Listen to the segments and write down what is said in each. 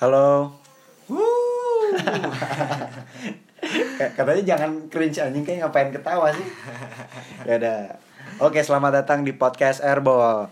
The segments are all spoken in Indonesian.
Halo. Katanya jangan cringe anjing kayak ngapain ketawa sih. ya udah. Oke, selamat datang di podcast Airball.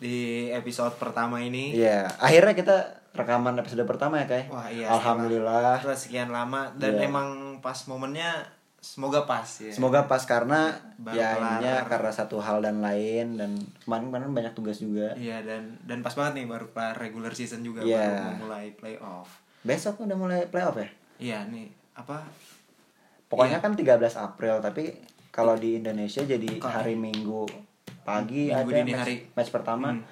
Di episode pertama ini Iya, akhirnya kita rekaman episode pertama ya, Kai. Wah iya Alhamdulillah. setelah, setelah sekian lama Dan Iya. emang pas momennya Semoga pas ya Semoga pas karena Baru ya ininya karena satu hal dan lain dan kemarin-kemarin banyak tugas juga. Iya dan dan pas banget nih baru kelar regular season juga Iya. Baru mulai playoff Besok udah mulai playoff ya? Iya nih apa Pokoknya Iya. kan 13 April, tapi kalau di Indonesia jadi hari Minggu pagi Minggu ada dini match, hari. match pertama. Hmm.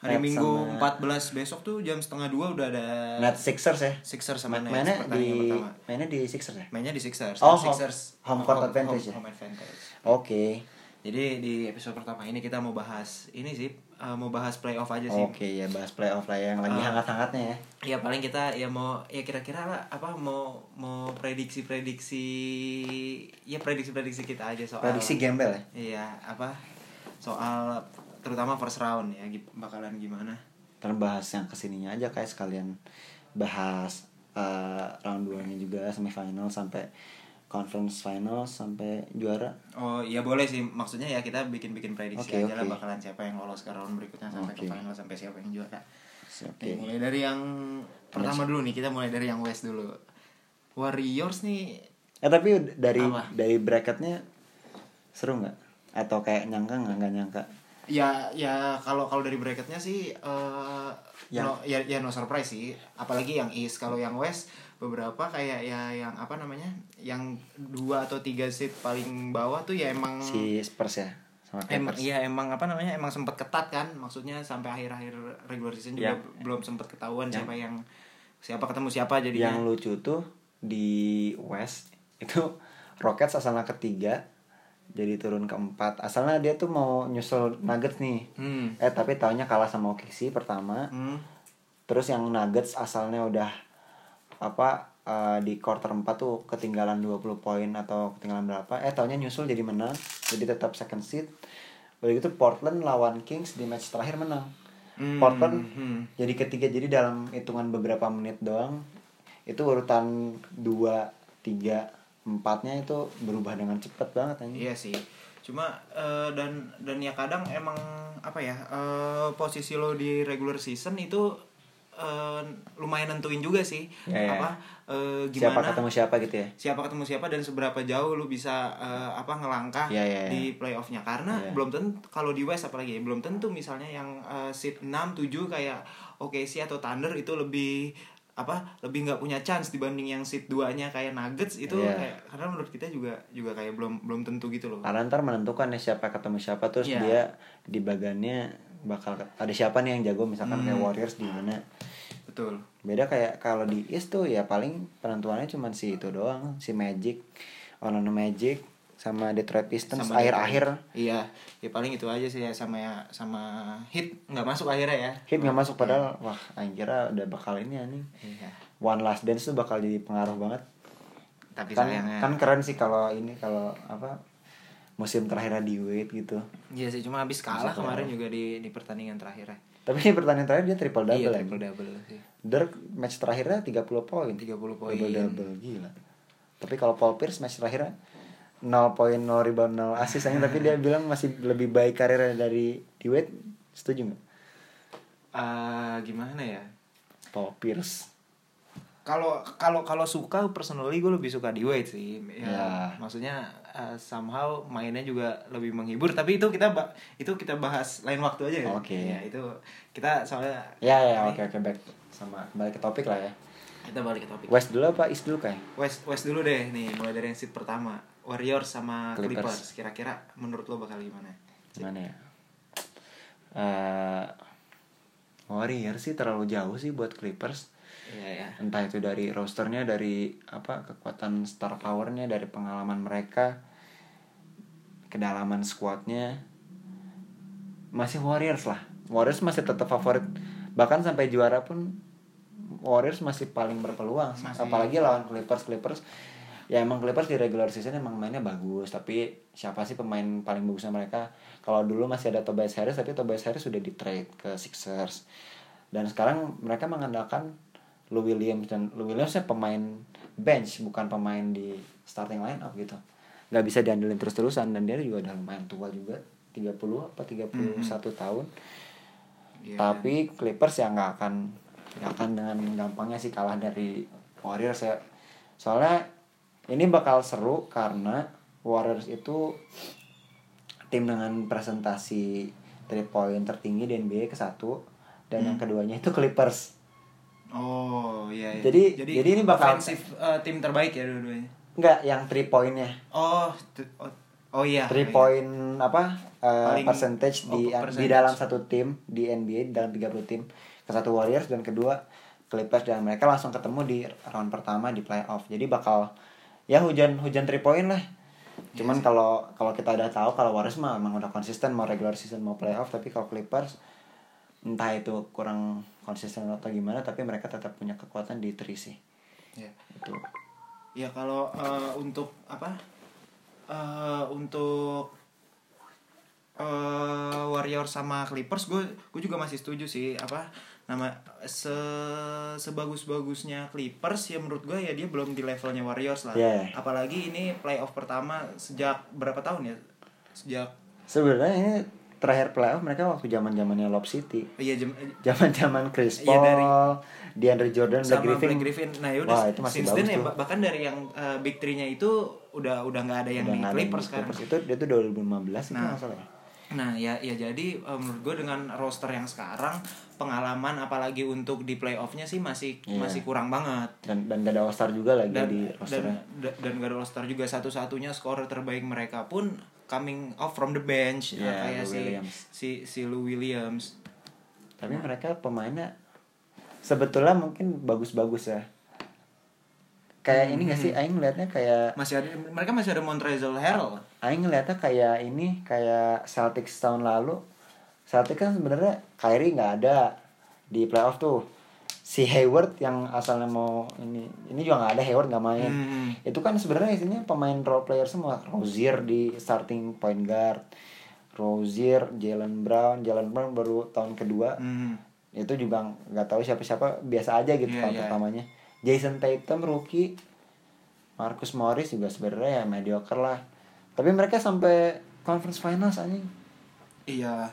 Hari Nets Minggu sama 14 besok tuh jam setengah dua udah ada Net Sixers ya. Sixers sama Nets mainnya di pertama mainnya di Sixers ya. Mainnya di Sixers Oh, home- Sixers home court advantage ya? home advantage. Oke. Jadi di episode pertama ini kita mau bahas ini sih uh, mau bahas playoff aja sih. Oke ya bahas playoff lah yang lagi Ah. hangat-hangatnya ya. Ya paling kita ya mau ya kira-kira lah apa mau mau prediksi-prediksi ya prediksi-prediksi kita aja soal Prediksi gembel ya. Iya, apa? Soal terutama first round ya bakalan gimana. Ntar bahas yang ke sininya aja kayak sekalian bahas eh, round 2 nya juga semifinal sampai conference final sampai juara. Oh, iya boleh sih. Maksudnya ya kita bikin-bikin prediksi Oke, aja lah oke. bakalan siapa yang lolos ke round berikutnya sampai Oke. ke final sampai siapa yang juara. Oke. Nih, mulai dari yang pertama dulu nih, kita mulai dari yang West dulu. Warriors nih Eh tapi dari Apa? dari bracketnya seru nggak? Atau kayak nyangka nggak nggak nyangka? Ya ya kalau kalau dari bracketnya sih eh Yang- no, ya ya no surprise sih. Apalagi yang East. Kalau yang West beberapa kayak ya yang apa namanya yang dua atau tiga seat paling bawah tuh ya emang Si Spurs ya sama emang iya emang apa namanya emang sempat ketat kan. Maksudnya sampai akhir-akhir regular season juga Yang- belum sempat ketahuan yang- siapa yang siapa ketemu siapa jadinya. Yang lucu tuh di West itu Rockets asalnya ketiga jadi turun keempat. Asalnya dia tuh mau nyusul Nuggets nih. hmm. Eh tapi taunya kalah sama OKC pertama. Hmm. Terus yang Nuggets asalnya udah apa eh, di quarter 4 tuh ketinggalan 20 poin atau ketinggalan berapa. Eh taunya nyusul jadi menang. Jadi tetap second seed. Udah gitu Portland lawan Kings di match terakhir menang. Hmm, Portland hmm. jadi ketiga jadi dalam hitungan beberapa menit doang itu urutan 2 3 empatnya itu berubah dengan cepat banget anjing. Iya sih. Cuma eh, dan dan ya kadang emang apa ya eh, posisi lo di regular season itu eh, lumayan nentuin juga sih Ya, ya. apa Siapa gimana ketemu siapa gitu ya. siapa ketemu siapa dan seberapa jauh lu bisa eh, apa ngelangkah Ya, ya, ya. di playoffnya karena Ya. belum tentu kalau di West apalagi belum tentu misalnya yang eh, seat 6 7 kayak OKC atau Thunder itu lebih apa lebih nggak punya chance dibanding yang seat 2 nya kayak Nuggets itu Iya. kayak karena menurut kita juga juga kayak belum belum tentu gitu loh Karena ntar menentukan ya siapa ketemu siapa terus Iya. dia di bagannya bakal ada siapa nih yang jago misalkan kayak Hmm. Warriors di mana. betul Beda kayak kalau di East tuh ya paling penentuannya cuma si itu doang, si Magic, Orlando Magic sama Detroit Pistons Sama akhir-akhir iya ya paling itu aja sih ya sama ya sama hit nggak masuk akhirnya ya hit nggak masuk padahal wah anjir udah bakal ini anjing. iya One Last Dance tuh bakal jadi pengaruh banget. tapi Kan sayangnya kan keren sih kalau ini kalau apa musim terakhirnya di Wade gitu. iya sih cuma habis kalah Masuk kemarin kalah. juga di di pertandingan terakhirnya Tapi di pertandingan terakhir dia triple double iya ya. triple double sih Dirk match terakhirnya 30 poin. 30 poin. Double double gila. Tapi kalau Paul Pierce match terakhirnya 0 poin 0 rebound 0 assist aja tapi dia bilang masih lebih baik karirnya dari di Wade. Setuju nggak? Eh, gimana ya Paul Pierce. kalau kalau kalau suka personally gue lebih suka di Wade sih ya, Ya. maksudnya eh, somehow mainnya juga lebih menghibur tapi itu kita itu kita bahas lain waktu aja ya Oke. ya itu kita soalnya Ya ya oke oke back sama kembali ke topik lah ya. kita balik ke topik West dulu apa East dulu kayak? West West dulu deh nih mulai dari yang seat pertama Warriors sama Clippers. Clippers, kira-kira menurut lo bakal gimana Gimana ya? Eh Warrior sih terlalu jauh sih buat Clippers. iya ya entah itu dari rosternya dari apa kekuatan star powernya dari pengalaman mereka kedalaman squadnya masih Warriors lah Warriors masih tetap favorit bahkan sampai juara pun Warriors masih paling berpeluang Masih. apalagi lawan Clippers Clippers ya emang Clippers di regular season emang mainnya bagus tapi siapa sih pemain paling bagusnya mereka? Kalau dulu masih ada Tobias Harris tapi Tobias Harris sudah di trade ke Sixers. Dan sekarang mereka mengandalkan Lou Williams dan Lou Williamsnya pemain bench bukan pemain di starting line up gitu. Nggak bisa diandelin terus-terusan dan dia juga udah lumayan tua juga 30 apa 31 tahun. Iya. tapi Clippers ya nggak akan nggak akan dengan gampangnya sih kalah dari Warriors ya. Soalnya ini bakal seru karena Warriors itu tim dengan presentasi three point tertinggi di NBA ke satu dan yang keduanya itu Clippers Oh iya, iya. Jadi- jadi ini bakal- offensive, eh, tim terbaik ya dua-duanya. nggak yang three pointnya Oh, oh, oh iya. three iya. point apa uh, Paling- percentage di oh, di percentage. dalam satu tim di NBA di dalam 30 tim ke satu Warriors dan kedua Clippers dan mereka langsung ketemu di round pertama di playoff jadi bakal ya hujan hujan three point lah cuman kalau kalau kita udah tahu kalau Warriors mah emang udah konsisten mau regular season mau playoff tapi kalau Clippers entah itu kurang konsisten atau gimana tapi mereka tetap punya kekuatan di three sih Iya. itu Ya kalau eh, untuk apa? eh untuk eh Warrior sama Clippers gue gue juga masih setuju sih apa nama se sebagus bagusnya Clippers ya menurut gue ya dia belum di levelnya Warriors lah Yeah. apalagi ini playoff pertama sejak berapa tahun ya sejak sebenarnya ini terakhir playoff mereka waktu zaman zamannya Lob City iya zaman zaman Chris Iya, Paul, dari- DeAndre Jordan, sama Griffin. Griffin. Nah, yaudah Wah, itu masih since bagus then ya tuh. bah- bahkan dari yang eh, big three-nya itu udah udah nggak ada yang Udah di Clippers sekarang. Clippers. itu dia tuh 2015 itu Nah. nggak salah ya. Nah, ya ya jadi eh, menurut gue dengan roster yang sekarang pengalaman apalagi untuk di playoff-nya sih masih Iya. masih kurang banget. Dan dan gak ada All Star juga lagi Dan di dan rosternya. da- dan gak ada All-Star juga satu-satunya scorer terbaik mereka pun coming off from the bench Iya, eh, kayak Lou si Williams. si si Lou Williams. Tapi mereka pemainnya sebetulnya mungkin bagus-bagus ya. Kayak ini gak Hmm. sih Aing ngeliatnya kayak Masih ada mereka masih ada Montrezl Harrell. Aing ngeliatnya kayak ini kayak Celtics tahun lalu. Celtics kan sebenarnya Kyrie nggak ada di playoff tuh. Si Hayward yang asalnya mau ini ini juga nggak ada Hayward nggak main. Hmm. Itu kan sebenarnya isinya pemain role player semua. Rozier di starting point guard. Rozier, Jalen Brown, Jalen Brown baru tahun kedua. Hmm. Itu juga nggak tahu siapa-siapa biasa aja gitu Iya, tahun iya. pertamanya. Jason Tatum rookie. Marcus Morris juga sebenarnya ya mediocre lah. Tapi mereka sampai conference finals anjing. Iya.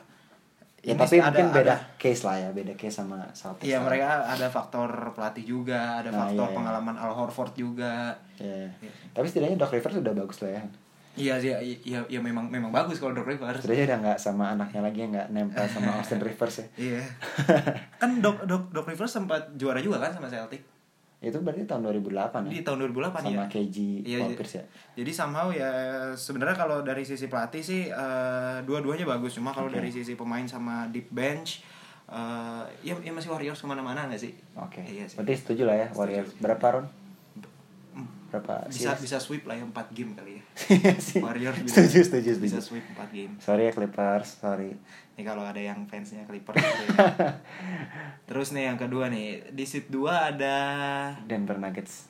Ya Ini tapi ada- mungkin beda ada- case lah ya, beda case sama Celtics. Iya lah. mereka ada faktor pelatih juga, ada Nah, faktor iya, iya. pengalaman Al Horford juga. Iya. Iya. Tapi setidaknya Doc Rivers udah bagus lah ya. Iya sih, iya, iya memang memang bagus kalau Doc Rivers. Setidaknya udah nggak sama anaknya lagi yang nggak nempel sama Austin Rivers ya. Iya. kan Doc Doc Doc Rivers sempat juara juga kan sama Celtic Itu berarti tahun 2008 ya. di tahun 2008 sama ya. KG Iya, jadi- Pierce ya. Jadi somehow ya sebenarnya kalau dari sisi pelatih sih eh, dua-duanya bagus cuma kalau Oke. dari sisi pemain sama deep bench eh ya, ya masih Warriors ke mana-mana nggak sih? Oke. Iya sih. Berarti setuju lah ya Setuju. Warriors. Berapa Ron? Berapa Bisa series? bisa sweep lah ya 4 game kali ya. Sih. Warriors bisa, setuju, setuju, setuju. bisa sweep 4 game. Sorry ya Clippers, sorry. Nih kalau ada yang fansnya Clippers gitu ya. Terus nih yang kedua nih, di seat 2 ada Denver Nuggets.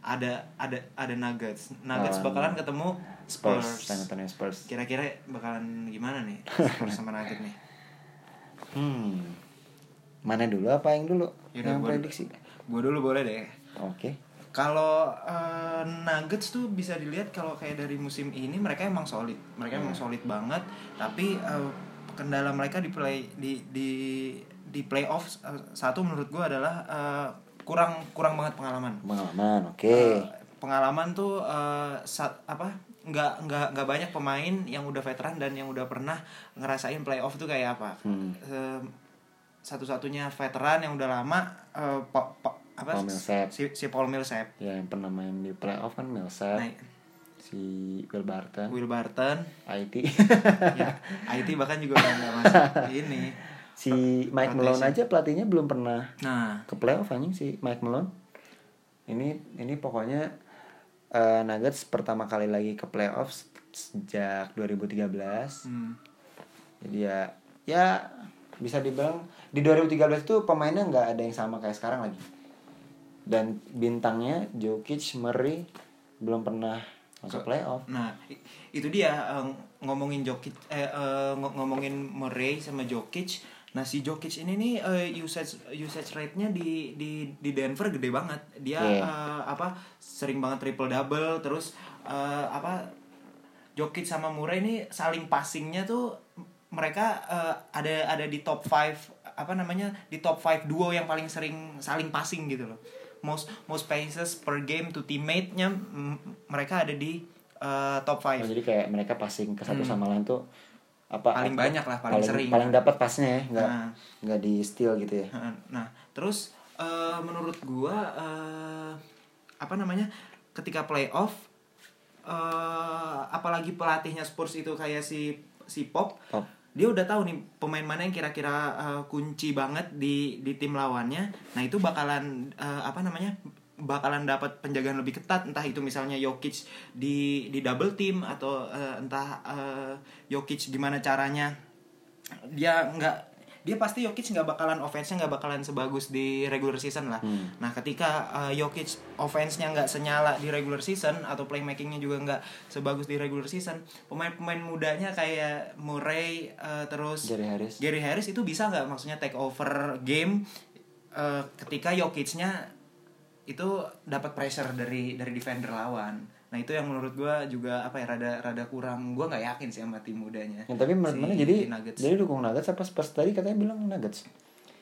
ada ada ada Nuggets. Nuggets Lawan bakalan ketemu Spurs. San Antonio Spurs. Kira-kira bakalan gimana nih Spurs sama Nuggets nih? Hmm. Mana dulu apa yang dulu? Yaudah, yang gua- prediksi. Gue dulu boleh deh. Oke. Kalau eh, Nuggets tuh bisa dilihat kalau kayak dari musim ini mereka emang solid. Mereka emang Hmm. solid banget, tapi eh, kendala mereka di play di di di playoff eh, satu menurut gue adalah eh, kurang kurang banget pengalaman. Pengalaman, oke. Eh, pengalaman tuh eh, sa- apa nggak nggak nggak banyak pemain yang udah veteran dan yang udah pernah ngerasain playoff tuh kayak apa Hmm. Satu-satunya veteran yang udah lama eh, Pa- Pa- apa Paul Millsap. si, si Paul Millsap Ya yang pernah main di playoff kan Millsap, nah, si Will Barton, Will Barton IT, ya IT bahkan juga nggak masuk ini si Mike Malone Rotation. aja pelatihnya belum pernah nah ke playoff anjing si Mike Malone. Ini ini pokoknya eh, Nuggets pertama kali lagi ke playoff sejak 2013. hmm, Jadi ya ya bisa dibilang di 2013 tuh pemainnya nggak ada yang sama kayak sekarang lagi. Dan bintangnya Jokic, Murray belum pernah masuk playoff. nah itu dia ngomongin Jokic eh, eh, ng- ngomongin Murray sama Jokic Nah si Jokic ini nih eh, usage usage rate-nya di di di Denver gede banget. Dia Iya. eh, apa sering banget triple double terus eh, apa Jokic sama Murray ini saling passingnya tuh mereka eh, ada ada di top 5 apa namanya di top 5 duo yang paling sering saling passing gitu loh. Most most passes per game to teammate-nya mm, mereka ada di eh, top 5. Oh, jadi kayak mereka passing ke satu sama lain tuh apa Hmm. Paling apa- banyak lah, paling sering. paling dapat pasnya ya nggak Nah. nggak di steal gitu ya Nah, terus eh, menurut gua eh, apa namanya? Ketika playoff eh apalagi pelatihnya Spurs itu kayak si si Pop, Pop. Dia udah tahu nih pemain mana yang kira-kira eh, kunci banget di di tim lawannya. Nah, itu bakalan eh, apa namanya? bakalan dapat penjagaan lebih ketat entah itu misalnya Jokic di di double team atau eh, entah eh, Jokic gimana caranya dia nggak dia pasti Jokic nggak bakalan offense-nya nggak bakalan sebagus di regular season lah. Hmm. Nah ketika uh, Jokic offense-nya nggak senyala di regular season atau playmaking-nya juga nggak sebagus di regular season, pemain-pemain mudanya kayak Murray uh, terus Gary Harris Gary Harris itu bisa nggak maksudnya take over game uh, ketika Jokic-nya itu dapat pressure dari dari defender lawan. Nah itu yang menurut gua juga apa ya rada rada kurang. Gua nggak yakin sih sama tim mudanya. Ya, tapi menurut Si mana jadi Nuggets. jadi dukung Nuggets apa Spurs tadi katanya bilang Nuggets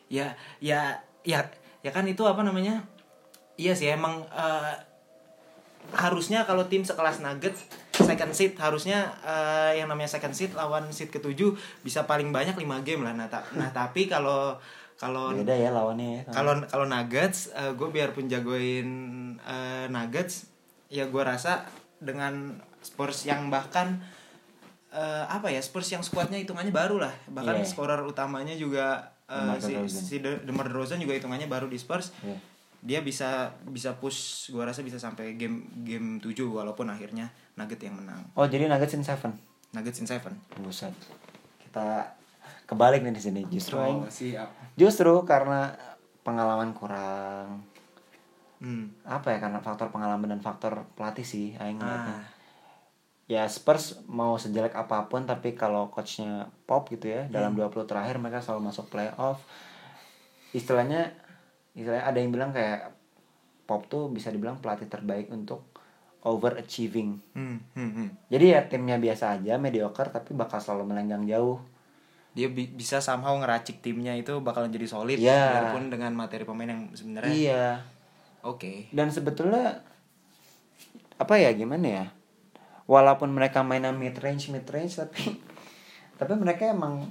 ya ya ya ya kan itu apa namanya iya sih emang eh, harusnya kalau tim sekelas Nuggets second seed harusnya eh, yang namanya second seed lawan seed ketujuh bisa paling banyak 5 game lah nah, ta- nah tapi kalau kalau beda ya lawannya ya kalau kalau Nuggets gue biarpun jagoin eh, Nuggets ya gue rasa dengan Spurs yang bahkan eh, apa ya Spurs yang skuadnya hitungannya baru lah. Bahkan Iya. scorer utamanya juga DeMar si si De- DeMar DeRozan juga hitungannya baru di Spurs. Iya. dia bisa bisa push gue rasa bisa sampai game game 7 walaupun akhirnya Nugget yang menang. Oh jadi Nuggets in seven? Nuggets in seven. Buset. Kita kebalik nih di sini justru siap. justru karena pengalaman kurang hmm. apa ya karena faktor pengalaman dan faktor pelatih sih aing ngeliatnya. Ah. ya Spurs mau sejelek apa pun tapi kalau coachnya Pop gitu ya dalam 20 terakhir mereka selalu masuk playoff istilahnya istilahnya ada yang bilang kayak Pop tuh bisa dibilang pelatih terbaik untuk overachieving Hmm, hmm, hmm. jadi ya timnya biasa aja mediocre tapi bakal selalu melenggang jauh dia bi- bisa somehow ngeracik timnya itu bakalan jadi solid Iya. walaupun dengan materi pemain yang sebenarnya iya oke. Dan sebetulnya apa ya gimana ya? Walaupun mereka mainnya mid range mid range tapi tapi mereka emang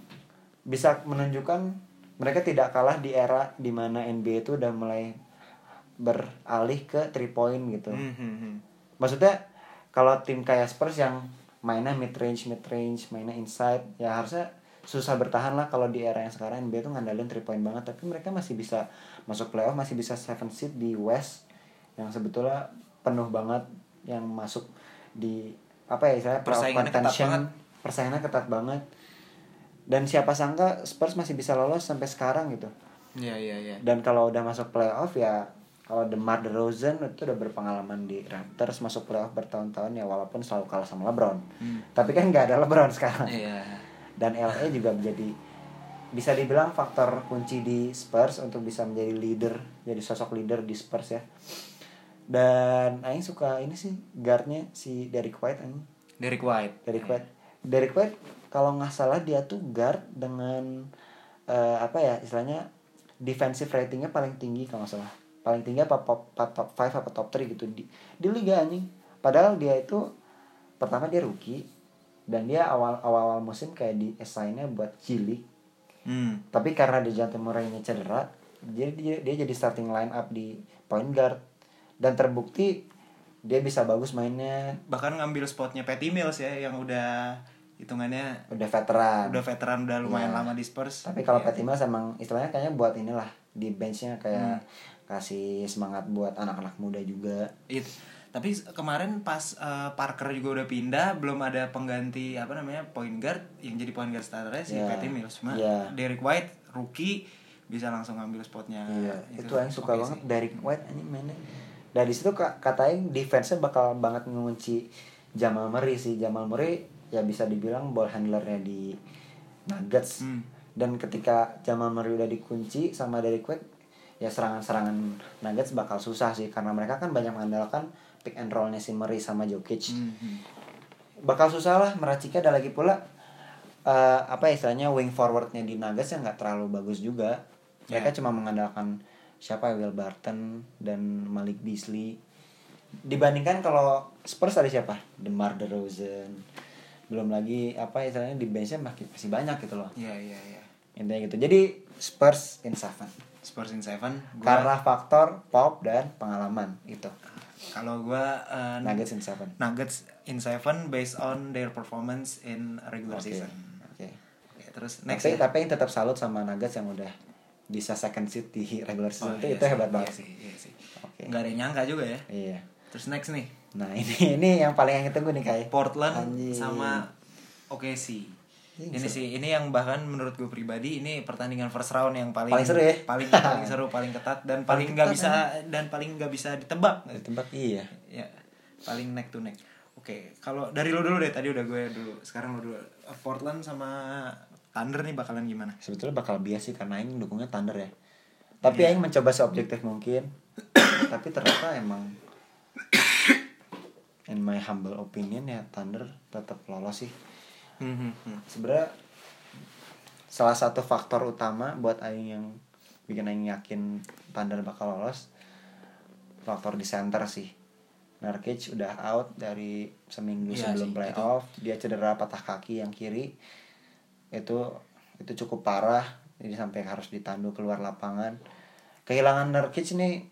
bisa menunjukkan mereka tidak kalah di era di mana NBA itu udah mulai beralih ke three point gitu. Hmm, hmm, hmm. maksudnya kalau tim kayak Spurs yang mainnya mid range mid range mainnya inside ya harusnya susah bertahan lah kalau di era yang sekarang NBA tuh ngandalin three point banget. Tapi mereka masih bisa masuk playoff masih bisa seven seed di West yang sebetulnya penuh banget yang masuk di apa ya istilahnya playoff Persaingannya ketat banget. persaingannya ketat banget dan siapa sangka Spurs masih bisa lolos sampai sekarang gitu Iya iya iya. dan kalau udah masuk playoff ya kalau DeMar DeRozan itu udah berpengalaman di Raptors masuk playoff bertahun-tahun ya walaupun selalu kalah sama LeBron Hmm. tapi kan nggak ada LeBron sekarang Iya. dan LA juga menjadi bisa dibilang faktor kunci di Spurs untuk bisa menjadi leader jadi sosok leader di Spurs ya. Dan Aing suka ini sih guardnya si Derek White Aing. Derek White. Derek White. Derek White kalau nggak salah dia tuh guard dengan eh, apa ya istilahnya defensive ratingnya paling tinggi kalau nggak salah. Paling tinggi apa top, top 5 apa top 3 gitu di di liga anjing. Padahal dia itu pertama dia rookie dan dia awal awal, awal musim kayak di assign-nya buat League Hmm. tapi karena Dejante Murray-nya cedera jadi dia, dia jadi starting line up di point guard dan terbukti dia bisa bagus mainnya Bahkan ngambil spotnya Patty Mills ya yang udah hitungannya udah veteran udah veteran udah lumayan Iya. lama di Spurs. Tapi kalau Iya. Patty Mills emang istilahnya kayaknya buat inilah di benchnya kayak kasih semangat buat anak-anak muda juga. It. Tapi kemarin pas eh, Parker juga udah pindah, belum ada pengganti apa namanya point guard yang jadi point guard starternya si Iya. Patty Mills. Cuma Iya. Derek White rookie bisa langsung ngambil spotnya. iya, itu yang suka Oke banget sih. dari White anjing mainnya. Dari situ ka- katain defense-nya bakal banget mengunci Jamal Murray sih. Jamal Murray ya bisa dibilang ball handlernya di Nuggets. Hmm. dan ketika Jamal Murray udah dikunci sama Derrick White ya serangan-serangan Nuggets bakal susah sih karena mereka kan banyak mengandalkan pick and rollnya si Murray sama Jokic. Mhm. bakal susah lah meraciknya ada lagi pula eh, apa ya istilahnya wing forwardnya di Nuggets yang nggak terlalu bagus juga. Mereka Ya. cuma mengandalkan siapa Will Barton dan Malik Beasley. Dibandingkan kalau Spurs ada siapa? Demar Derozan. Belum lagi apa istilahnya di benchnya masih masih banyak gitu loh. Iya iya iya. intinya gitu. Jadi Spurs in seven. Spurs in seven. Gua, karena faktor pop dan pengalaman itu kalau gua uh, Nuggets in seven Nuggets in seven based on their performance in regular oke season. oke Ya, terus next tapi ya. tapi yang tetap salut sama Nuggets yang udah bisa second seed di regular Oh, season itu iya itu sih, hebat iya banget sih, iya sih. Oke. Nggak ada yang nyangka juga ya. iya Terus next nih, nah ini ini yang paling yang ditunggu nih kai Portland Anjing. sama OKC. Anjing, Ini seru. sih, ini yang bahkan menurut gue pribadi ini pertandingan first round yang paling Paling seru ya? paling paling seru, paling ketat dan paling nggak bisa dan paling nggak bisa ditebak. ditembak iya Ya, paling neck to neck. Oke, kalau dari lo dulu deh tadi udah gue dulu. Sekarang lo dulu. Portland sama Thunder nih bakalan gimana? sebetulnya bakal bias sih karena Aing dukungnya Thunder ya tapi Iya. Aing mencoba seobjektif mungkin tapi ternyata emang in my humble opinion ya Thunder tetap lolos sih Hmm, sebenarnya salah satu faktor utama buat Aing yang bikin Aing yakin Thunder bakal lolos faktor di center sih. Nurkic udah out dari seminggu Iya sebelum sih, playoff. Dia cedera patah kaki yang kiri. Itu itu cukup parah. Jadi sampai harus ditandu keluar lapangan. Kehilangan Nurkic nih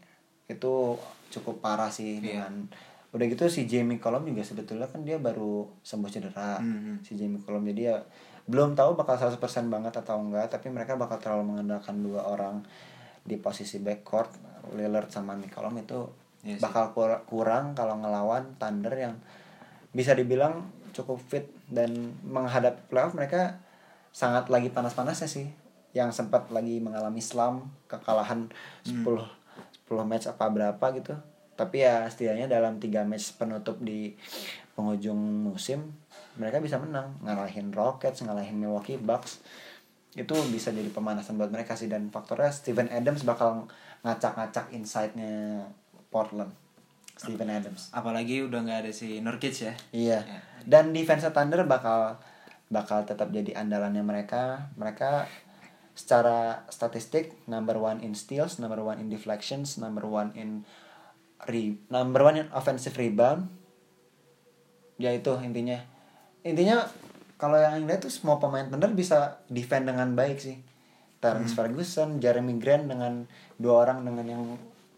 itu cukup parah sih Iya. dengan udah gitu si Jamie Colom juga sebetulnya kan dia baru sembuh cedera. Mhm. si Jamie Colom jadi ya belum tahu bakal 100% banget atau enggak tapi mereka bakal terlalu mengandalkan dua orang di posisi backcourt Lillard sama McCollum itu Iya sih. bakal kur- kurang kalau ngelawan Thunder yang bisa dibilang cukup fit. Dan menghadap playoff mereka sangat lagi panas-panasnya sih. Yang sempat lagi mengalami slam kekalahan 10 10 match apa berapa gitu tapi ya setidaknya dalam tiga match penutup di penghujung musim mereka bisa menang. Ngalahin Rockets ngalahin Milwaukee Bucks itu bisa jadi pemanasan buat mereka sih. Dan faktornya Steven Adams bakal ngacak-ngacak inside-nya Portland. Steven Adams. Apalagi udah nggak ada si Nurkic ya. iya. Ya. dan defense Thunder bakal bakal tetap jadi andalannya mereka. Mereka secara statistik number one in steals number one in deflections number one in re number one offensive rebound ya itu intinya intinya kalau yang lihat tuh semua pemain Thunder bisa defend dengan baik sih. Terrence Ferguson Jeremy Grant dengan dua orang dengan yang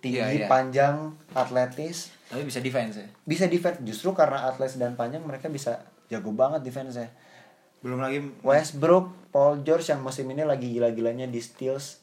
tinggi Iya, iya. panjang atletis. Tapi bisa defense ya. bisa defense justru karena atlet dan panjang mereka bisa jago banget defense nya Belum lagi Westbrook Paul George yang musim ini lagi gila-gilanya di steals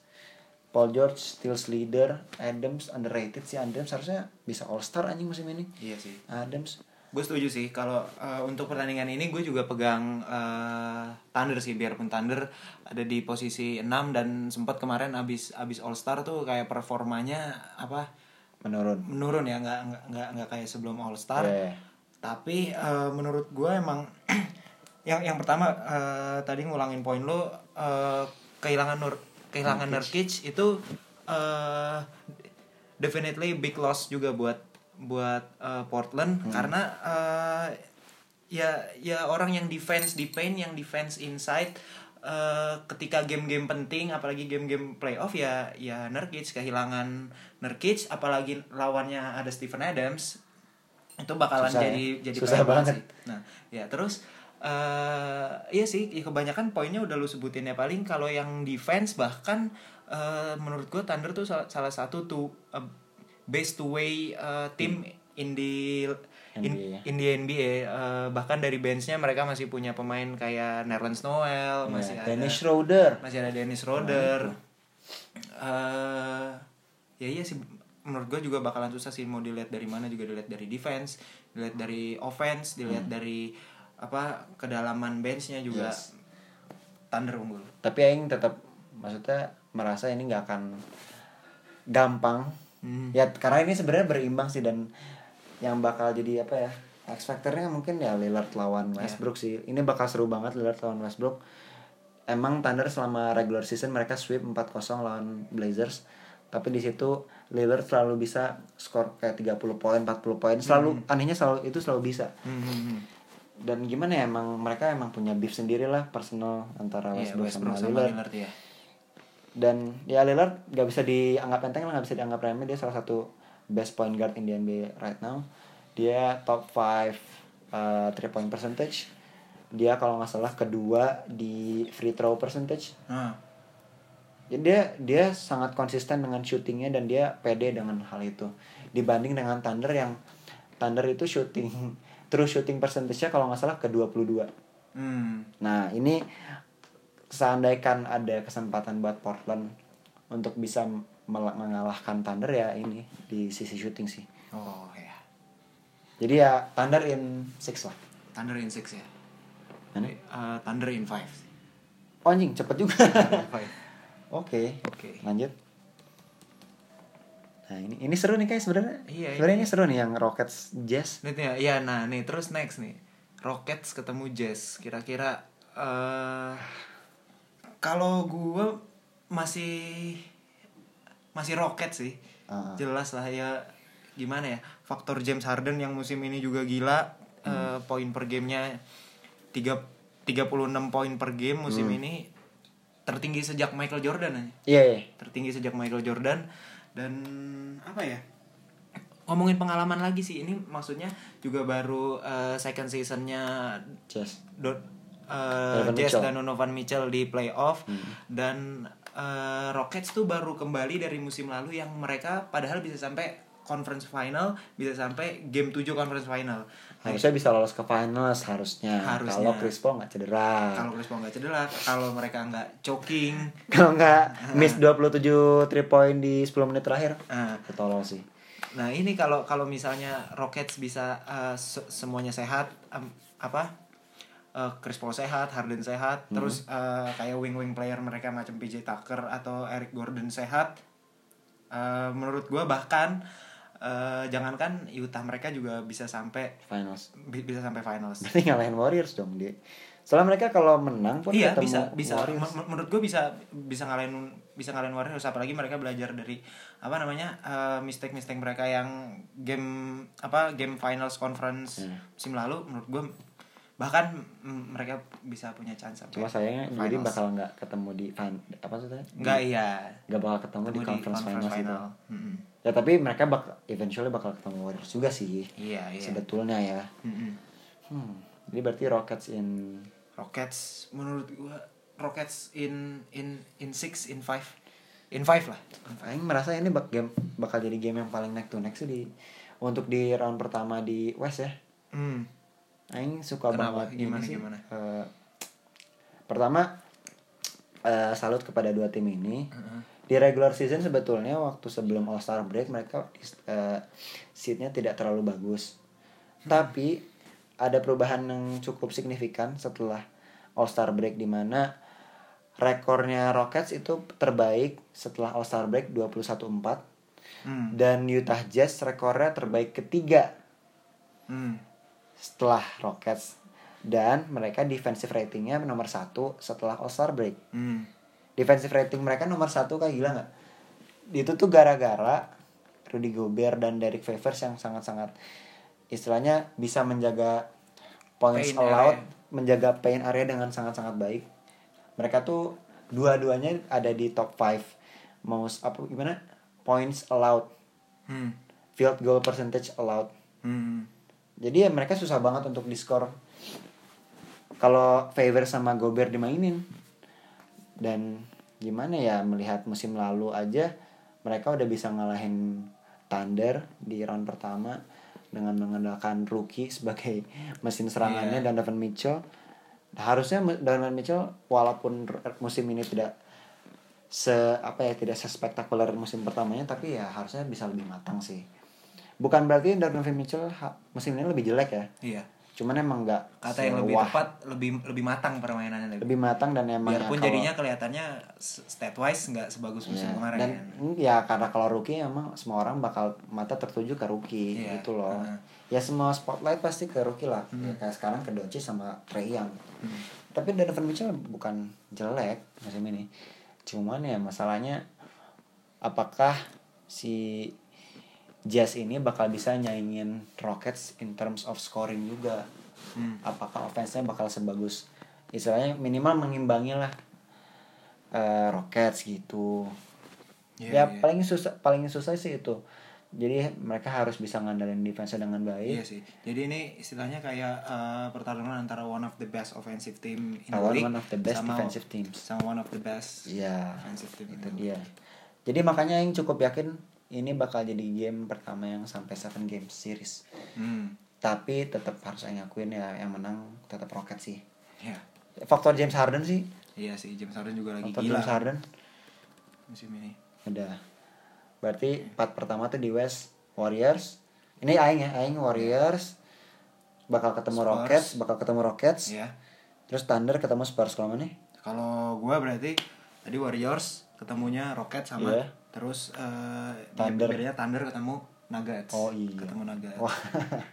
Paul George steals leader Adams underrated sih. Adams harusnya bisa all star anjing musim ini. Iya sih. Adams. Gue setuju sih. Kalau eh, untuk pertandingan ini gue juga pegang eh, Thunder sih. Biarpun Thunder ada di posisi 6 dan sempat kemarin abis abis All Star tuh kayak performanya apa? Menurun. Menurun ya. Nggak nggak nggak kayak sebelum All Star. Iya. Tapi eh, menurut gue emang yang yang pertama eh, tadi ngulangin poin lo eh, kehilangan Nur kehilangan Nurkic itu eh definitely big loss juga buat buat eh, Portland karena eh, ya ya orang yang defense di paint yang defense inside eh, ketika game-game penting apalagi game-game playoff ya ya Nurkic kehilangan Nurkic apalagi lawannya ada Steven Adams itu bakalan Susah ya. jadi jadi Susah banget. sih. Nah, ya terus eh iya sih ya kebanyakan poinnya udah lu sebutin ya. Paling kalau yang defense bahkan eh, menurut gue Thunder tuh salah, salah satu tuh eh, best way eh, team in the in, NBA. in the NBA Eh, bahkan dari benchnya mereka masih punya pemain kayak Nerlens Noel masih Ya, ada Dennis Schroeder. masih ada Dennis Schroeder. Eh ya iya sih. Menurut gue juga bakalan susah sih mau dilihat dari mana juga dilihat dari defense dilihat dari offense dilihat dari apa kedalaman benchnya juga Yes. Thunder unggul. Tapi Aing tetap maksudnya merasa ini nggak akan gampang. Hmm. ya karena ini sebenarnya berimbang sih dan yang bakal jadi apa ya X factornya mungkin ya Lillard lawan Westbrook sih. Ini bakal seru banget Lillard lawan Westbrook. Emang Thunder selama regular season mereka sweep 4-0 lawan Blazers. Tapi di situ Lillard selalu bisa skor kayak 30 poin 40 poin. Selalu anehnya selalu itu selalu bisa. Hmm, hmm, hmm. Dan gimana ya emang mereka emang punya beef sendiri lah personal antara Iya, Westbrook, Westbrook sama, sama Lillard. Lillard ya. dan ya Lillard gak bisa dianggap enteng lah gak bisa dianggap remeh. Dia salah satu best point guard in the NBA right now. Dia top 5 uh, three point percentage. Dia kalau nggak salah kedua di free throw percentage. Nah, jadi dia dia sangat konsisten dengan shootingnya dan dia pede dengan hal itu. Dibanding dengan Thunder yang Thunder itu shooting terus shooting percentage-nya kalau nggak salah ke 22 hmm. Nah, ini seandainya ada kesempatan buat Portland untuk bisa mengalahkan Thunder ya ini di sisi shooting sih. Oh ya. Jadi ya Thunder in six lah. Thunder in 6 ya. Mana? Eh, Thunder in 5. Oh, anjing cepet juga. Oke. Oke. Lanjut. Nah, ini ini seru nih kayak sebenarnya. Iya, Sebenarnya ini- ini seru nih yang Rockets Jazz. Nih, nih, ya, nah nih terus next nih. Rockets ketemu Jazz. Kira-kira eh kalau gue masih masih Rockets sih. Ah. Jelas lah ya gimana ya? Faktor James Harden yang musim ini juga gila. eh, poin per gamenya tiga 36 poin per game musim ini tertinggi sejak Michael Jordan aja Iya, iya. tertinggi sejak Michael Jordan dan apa ya ngomongin pengalaman lagi sih ini maksudnya juga baru eh, second seasonnya Jazz. Dot Donovan Jazz Mitchell. dan Donovan Mitchell di playoff dan eh, Rockets tuh baru kembali dari musim lalu yang mereka padahal bisa sampai conference final bisa sampai game 7 conference final Harusnya bisa lolos ke finals harusnya. Harusnya. Kalau Chris Paul nggak cedera. kalau Chris Paul nggak cedera kalau mereka nggak choking Kalau nggak miss 27 3 point di 10 menit terakhir. nah, Ketolong sih. Nah ini kalau kalau misalnya Rockets bisa uh, se- semuanya sehat, em, apa uh, Chris Paul sehat, Harden sehat, terus uh, kayak wing-wing player mereka macam PJ Tucker atau Eric Gordon sehat, uh, menurut gue bahkan uh, jangankan Utah mereka juga bisa sampai Finals. bi- bisa sampai finals. Berarti ngalahin Warriors dong dia. Soalnya mereka kalau menang pun Iya ketemu bisa bisa Warriors. Men- men- menurut gue bisa bisa ngalahin bisa ngalahin Warriors apalagi mereka belajar dari apa namanya mistake mistake mereka yang game apa game finals conference Hmm. musim lalu menurut gue bahkan mm, mereka bisa punya chance Cuma sayangnya jadi finals. bakal nggak ketemu di apa sih nggak iya Nggak bakal ketemu, di conference, finals itu. Mm-mm. Ya tapi mereka bak eventually bakal ketemu Warriors juga sih. iya iya Sebetulnya ya. Mm-mm. Hmm. Jadi berarti Rockets in Rockets menurut gue Rockets in in in six in five in five lah In five. Aing merasa ini bak game bakal jadi game yang paling neck to neck sih di untuk di round pertama di West ya. Hmm. Aing suka Kenapa? banget Gimana, sih. gimana? Eh, pertama eh, salut kepada dua tim ini. Di regular season sebetulnya waktu sebelum All Star break mereka eh, seatnya tidak terlalu bagus. Tapi ada perubahan yang cukup signifikan setelah All Star break di mana rekornya Rockets itu terbaik setelah All Star break 21-4 Hmm. dan Utah Jazz rekornya terbaik ketiga Hmm. Setelah Rockets dan mereka defensive ratingnya nomor satu setelah All Star break. Hmm. Defensive rating mereka nomor satu kayak gila nggak? Itu tuh gara-gara Rudy Gobert dan Derek Favors yang sangat-sangat istilahnya bisa menjaga points Paint allowed, area. menjaga paint area dengan sangat-sangat baik. Mereka tuh dua-duanya ada di top 5 most apa gimana? points allowed, Hmm. field goal percentage allowed. Hmm. Jadi ya mereka susah banget untuk diskor kalau Favor sama Gobert dimainin. Dan gimana ya melihat musim lalu aja mereka udah bisa ngalahin Thunder di round pertama dengan mengandalkan rookie sebagai mesin serangannya Iya. dan Donovan Mitchell. Harusnya Donovan Mitchell walaupun musim ini tidak se apa ya tidak sespektakuler musim pertamanya tapi ya harusnya bisa lebih matang sih. Bukan berarti Donovan Mitchell musim ini lebih jelek ya. Iya. Cuman emang nggak Kata yang lebih tepat lebih lebih matang permainannya lebih. lebih matang dan emang Biarpun ya kalau- jadinya kelihatannya stat wise nggak sebagus musim ya, kemarin. dan kan. mm, ya karena kalau rookie emang semua orang bakal mata tertuju ke rookie Iya, gitu loh heeh. ya semua spotlight pasti ke rookie lah ya, kayak sekarang ke Doncic sama Trey Young Hmm. tapi Donovan Mitchell bukan jelek musim ini cuman ya masalahnya apakah si Jazz ini bakal bisa nyaingin Rockets in terms of scoring juga Hmm. apakah offense-nya bakal sebagus istilahnya minimal mengimbangi lah eh, Rockets gitu Iya, ya iya. paling susah paling susah sih itu jadi mereka harus bisa ngandelin defense dengan baik Iya sih. Jadi ini istilahnya kayak eh, pertarungan antara one of the best offensive team in the Lawan league one of the best sama, defensive teams. sama one of the best Iya, offensive team. itu the dia. Jadi makanya yang cukup yakin ini bakal jadi game pertama yang sampai 7 game series. Hmm. Tapi tetap harus saya ngakuin ya yang menang tetap Rocket sih. Ya. Faktor James Harden sih. Iya sih, James Harden juga lagi Faktor gila James Harden musim ini. udah. Berarti part pertama tuh di West Warriors. Ini aing ya, aing Warriors bakal ketemu Spurs. Rockets, bakal ketemu Rockets. Iya. Terus Thunder ketemu Spurs kalau mana nih? Kalau gua berarti tadi Warriors ketemunya Rocket sama Iya. Terus eh Thunder. bedanya Thunder ketemu Nuggets. Oh iya. Ketemu Nuggets.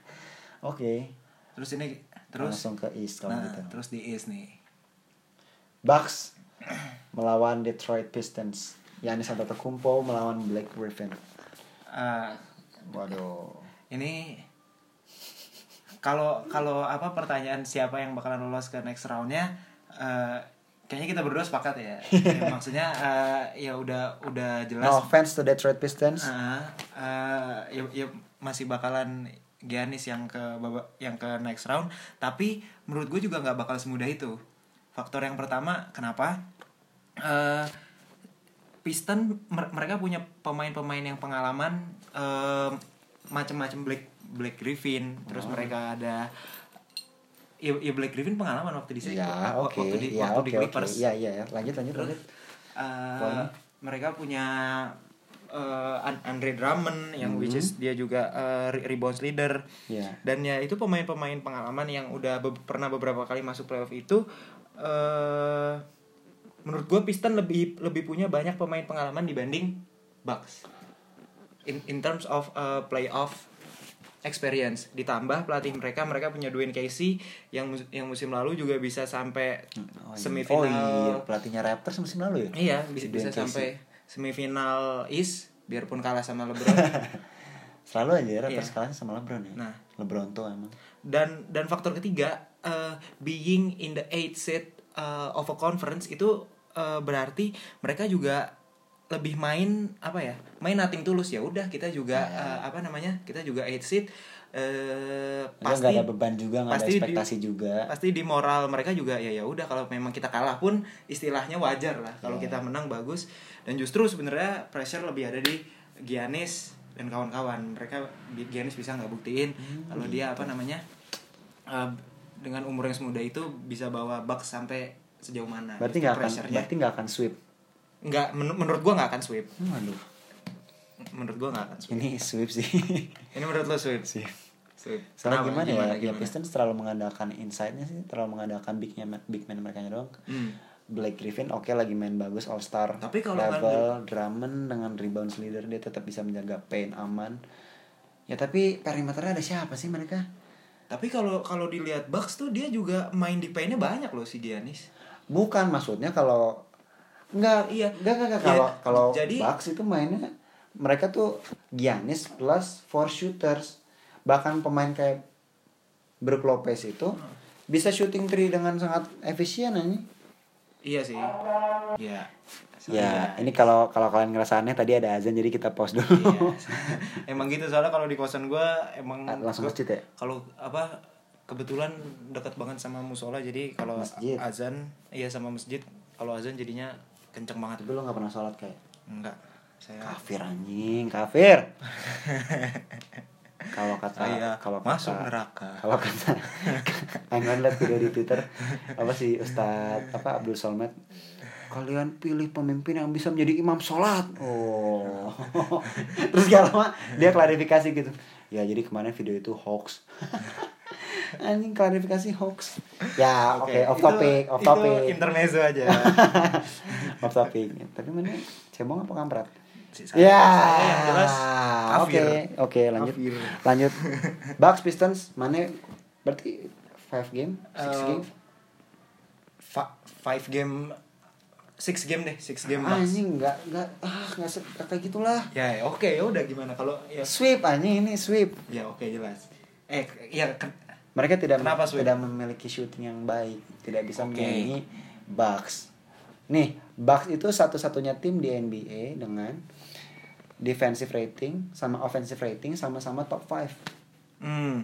Oke. Terus ini terus Langsung ke East kalau nah, gitu. terus di East nih. Bucks melawan Detroit Pistons. Giannis Antetokounmpo melawan Blake Griffin. Eh, Waduh. ini kalau kalau apa pertanyaan siapa yang bakalan lolos ke next roundnya eh, kayaknya kita berdua sepakat ya, Ya, maksudnya eh, ya udah udah jelas. No offense to Detroit Pistons. eh, eh, ya, ya masih bakalan Giannis yang ke yang ke next round. Tapi menurut gue juga nggak bakal semudah itu. Faktor yang pertama kenapa? Eh Piston mer- mereka punya pemain-pemain yang pengalaman eh, macam-macam Black Black Griffin terus Oh. mereka ada ya, ya Black Griffin pengalaman waktu di sini Ya, oke. waktu di Ya, waktu oke, di. Clippers Iya, iya, ya. Lanjut, lanjut, lanjut. eh, Poinnya? mereka punya eh, An- Andre Drummond yang Hmm. which is dia juga eh, re- rebounds leader Iya. dan ya itu pemain-pemain pengalaman yang udah be- pernah beberapa kali masuk playoff itu eh menurut gue Piston lebih lebih punya banyak pemain pengalaman dibanding Bucks in in terms of eh, playoff experience ditambah pelatih mereka mereka punya Dwayne Casey yang mus- yang musim lalu juga bisa sampai Oh, iya. semifinal Oh iya, pelatihnya Raptors musim lalu ya? Iya, bisa, bisa Casey. sampai semifinal East biarpun kalah sama LeBron. Selalu aja Raptors Iya. kalah sama LeBron ya. Nah. LeBron tuh emang. dan dan faktor ketiga, uh, being in the eight seed uh, of a conference itu uh, berarti mereka juga lebih main apa ya? Main nothing tulus ya udah kita juga Ya. uh, apa namanya? Kita juga eight seed uh, Mereka pasti nggak ada beban juga, ada pasti di- ekspektasi juga. pasti di moral mereka juga ya ya udah kalau memang kita kalah pun istilahnya wajar lah kalau Iya. kita menang bagus dan justru sebenarnya pressure lebih ada di Giannis dan kawan-kawan mereka Giannis bisa nggak buktiin Hmm, kalau dia apa namanya uh, dengan umur yang semuda itu bisa bawa Bucks sampai sejauh mana Berarti nggak akan, berarti nggak akan sweep. Nggak men- menurut gua nggak akan sweep Waduh, menurut gua nggak akan sweep ini sweep sih. ini menurut lo sweep sih. sweep Soalnya Kenapa? gimana, ya? Ya gimana? Pistons terlalu mengandalkan insight-nya sih, terlalu mengandalkan big man, big man mereka doang. Hmm. Blake Griffin oke lagi main bagus All Star Tapi kalau level Drummond dengan rebounds leader dia tetap bisa menjaga paint aman. Ya tapi perimeternya ada siapa sih mereka? tapi kalau kalau dilihat Bucks tuh dia juga main di paintnya banyak loh si Giannis Bukan maksudnya kalau enggak Iya. enggak enggak, enggak. Ya, kalau kalau jadi- Bucks itu mainnya mereka tuh Giannis plus four shooters. Bahkan pemain kayak Brook Lopez itu Hmm. bisa shooting three dengan sangat efisien aja. Iya sih. Iya. Ya, ini kalau kalau kalian ngerasa aneh tadi ada azan jadi kita pause dulu. Iya. emang gitu soalnya kalau di kosan gua emang Langsung gua- masjid ya? Kalau apa kebetulan dekat banget sama musola jadi kalau azan iya sama masjid kalau azan jadinya kenceng banget. Tapi lo gak pernah sholat kayak Enggak. Saya kafir anjing, kafir. kalau kata Saya kalau masuk kata, neraka. Kalau kata Angon liat video di Twitter. Apa sih Ustadz? Apa Abdul Somad? Kalian pilih pemimpin yang bisa menjadi imam sholat. Oh. Terus gak lama dia klarifikasi gitu. Ya jadi kemarin video itu hoax anjing klarifikasi hoax. Ya oke off itu- topic. off itu topic intermezzo aja. off topic. Tapi mana cebong apa kampret? Ya, oke, oke, lanjut, Kafir. lanjut. Bucks Pistons, mana? Berarti five game, six Eh, game, fa- five game six game deh six game Ah, anjing nggak nggak ah nggak kayak gitulah. Ya oke ya udah gimana. Kalau ya. Sweep anjing ini sweep. Ya oke jelas. Eh ya mereka tidak Kenapa sweep? tidak memiliki shooting yang baik tidak bisa Oke. menyaingi Bucks. Nih Bucks itu satu-satunya tim di NBA dengan defensive rating sama offensive rating sama-sama top 5 hmm.